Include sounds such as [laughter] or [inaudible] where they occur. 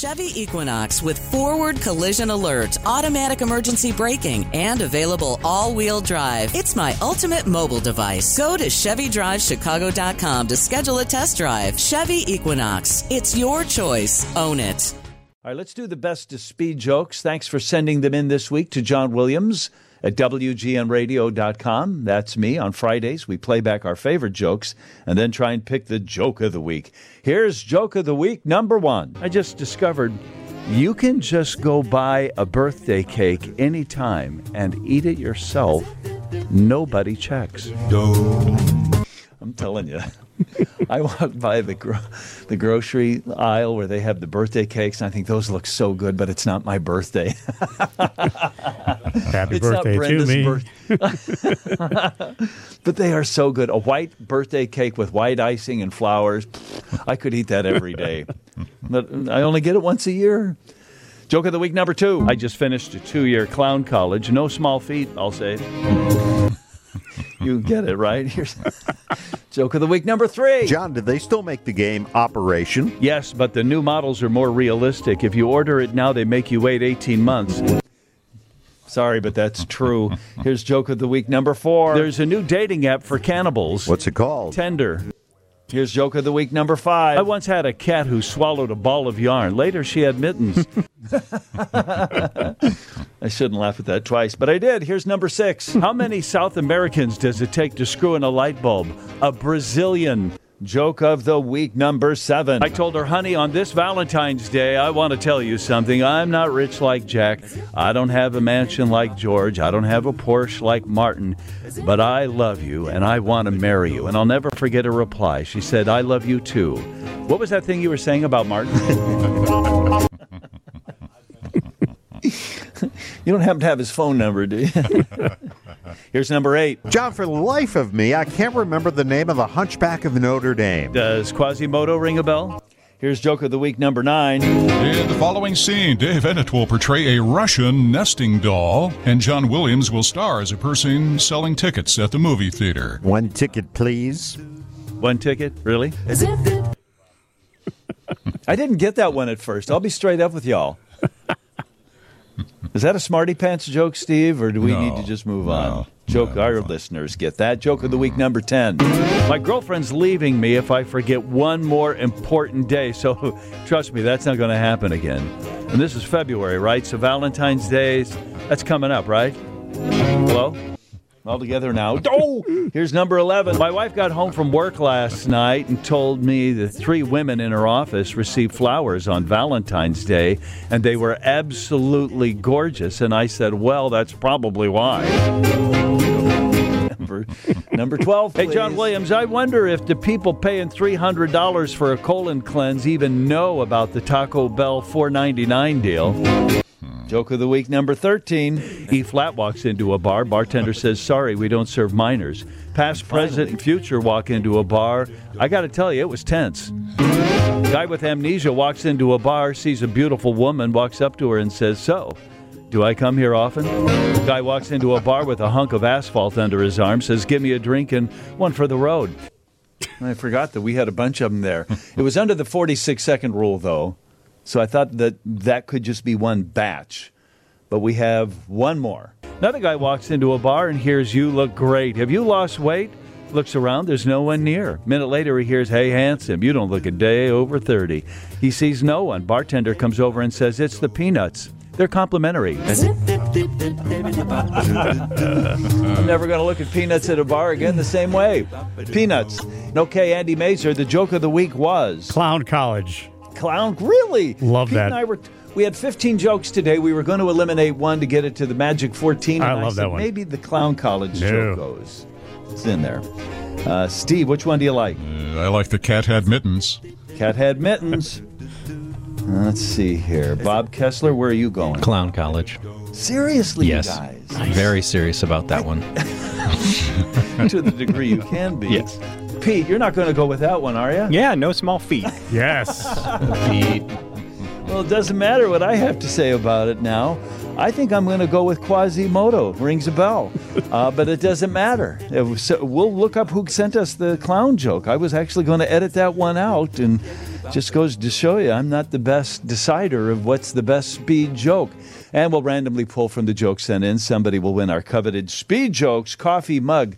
Chevy Equinox with forward collision alert, automatic emergency braking, and available all wheel drive. It's my ultimate mobile device. Go to ChevyDriveChicago.com to schedule a test drive. Chevy Equinox. It's your choice. Own it. All right, let's do the best of speed jokes. Thanks for sending them in this week to John Williams at WGNradio.com. That's me. On Fridays, we play back our favorite jokes and then try and pick the joke of the week. Here's joke of the week number one. I just discovered you can just go buy a birthday cake anytime and eat it yourself. Nobody checks. I'm telling you. [laughs] I walk by the gro- the grocery aisle where they have the birthday cakes, and I think those look so good, but it's not my birthday. [laughs] [laughs] Happy It's not birthday to me. birth- [laughs] but they are so good. A white birthday cake with white icing and flowers. I could eat that every day. [laughs] But I only get it once a year. Joke of the week number two. I just finished a two year clown college. No small feat, I'll say. you get it, right? Here's joke of the week number three. John, did they still make the game Operation? Yes, but the new models are more realistic. If you order it now, they make you wait 18 months. Sorry, but that's true. [laughs] Here's joke of the week number four. There's a new dating app for cannibals. What's it called? Tender. Here's joke of the week number five. I once had a cat who swallowed a ball of yarn. Later, she had mittens. [laughs] [laughs] I shouldn't laugh at that twice, but I did. Here's number six. How many South Americans does it take to screw in a light bulb? A Brazilian. Joke of the week number seven. I told her, honey, on this Valentine's Day, I want to tell you something. I'm not rich like Jack. I don't have a mansion like George. I don't have a Porsche like Martin. But I love you and I want to marry you. And I'll never forget her reply. She said, I love you too. What was that thing you were saying about Martin? [laughs] [laughs] you don't happen to have his phone number, do you? [laughs] [laughs] Here's number eight. John, for the life of me, I can't remember the name of the Hunchback of Notre Dame. Does Quasimodo ring a bell? Here's joke of the week number nine. In the following scene, Dave Eanet will portray a Russian nesting doll, and John Williams will star as a person selling tickets at the movie theater. One ticket, please. One ticket? Really? [laughs] I didn't get that one at first. I'll be straight up with y'all. Is that a smarty pants joke, Steve, or do we No, need to just move no, on? Joke no, our listeners get that. Joke of the week number 10. My girlfriend's leaving me if I forget one more important day. So [laughs] trust me, that's not going to happen again. And this is February, right? So Valentine's Day, that's coming up, right? Hello? All together now. Oh, here's number 11. My wife got home from work last night and told me that three women in her office received flowers on Valentine's Day and they were absolutely gorgeous. And I said, well, that's probably why. Number, number 12. Hey, John. Williams, I wonder if the people paying $300 for a colon cleanse even know about the Taco Bell $4.99 deal. Joke of the week number 13. E Flat walks into a bar. Bartender says, Sorry, we don't serve minors. Past, present, and future walk into a bar. I got to tell you, it was tense. Guy with amnesia walks into a bar, sees a beautiful woman, walks up to her and says, So, do I come here often? Guy walks into a bar with a hunk of asphalt under his arm, says, Give me a drink and one for the road. I forgot that we had a bunch of them there. It was under the 46 second rule, though. So I thought that that could just be one batch. But we have one more. Another guy walks into a bar and hears, You look great. Have you lost weight? Looks around, there's no one near. Minute later, he hears, Hey, handsome, you don't look a day over 30. He sees no one. Bartender comes over and says, It's the peanuts. They're complimentary. I'm [laughs] never going to look at peanuts at a bar again the same way. Peanuts. Okay, Andy Masur, the joke of the week was Clown College. clown. Really? Love Pete that. And I were. We had 15 jokes today. We were going to eliminate one to get it to the magic 14. I and love said, that one. Maybe the clown college No. joke goes. It's in there. Uh, Steve, which one do you like? Uh, I like the cat had mittens. Cat had mittens. Let's see here. Bob Kessler, where are you going? Clown College. Seriously, Yes. you guys. Very serious about that one. [laughs] to the degree you can be. Yes. Pete, you're not going to go with that one, are you? Yeah, no small feet. [laughs] Yes. The- Well, it doesn't matter what I have to say about it now. I think I'm going to go with Quasimodo. Rings a bell. [laughs] Uh, but it doesn't matter. It was- so we'll look up who sent us the clown joke. I was actually going to edit that one out and Just goes to show you, I'm not the best decider of what's the best speed joke. And we'll randomly pull from the jokes sent in. Somebody will win our coveted Speed Jokes coffee mug.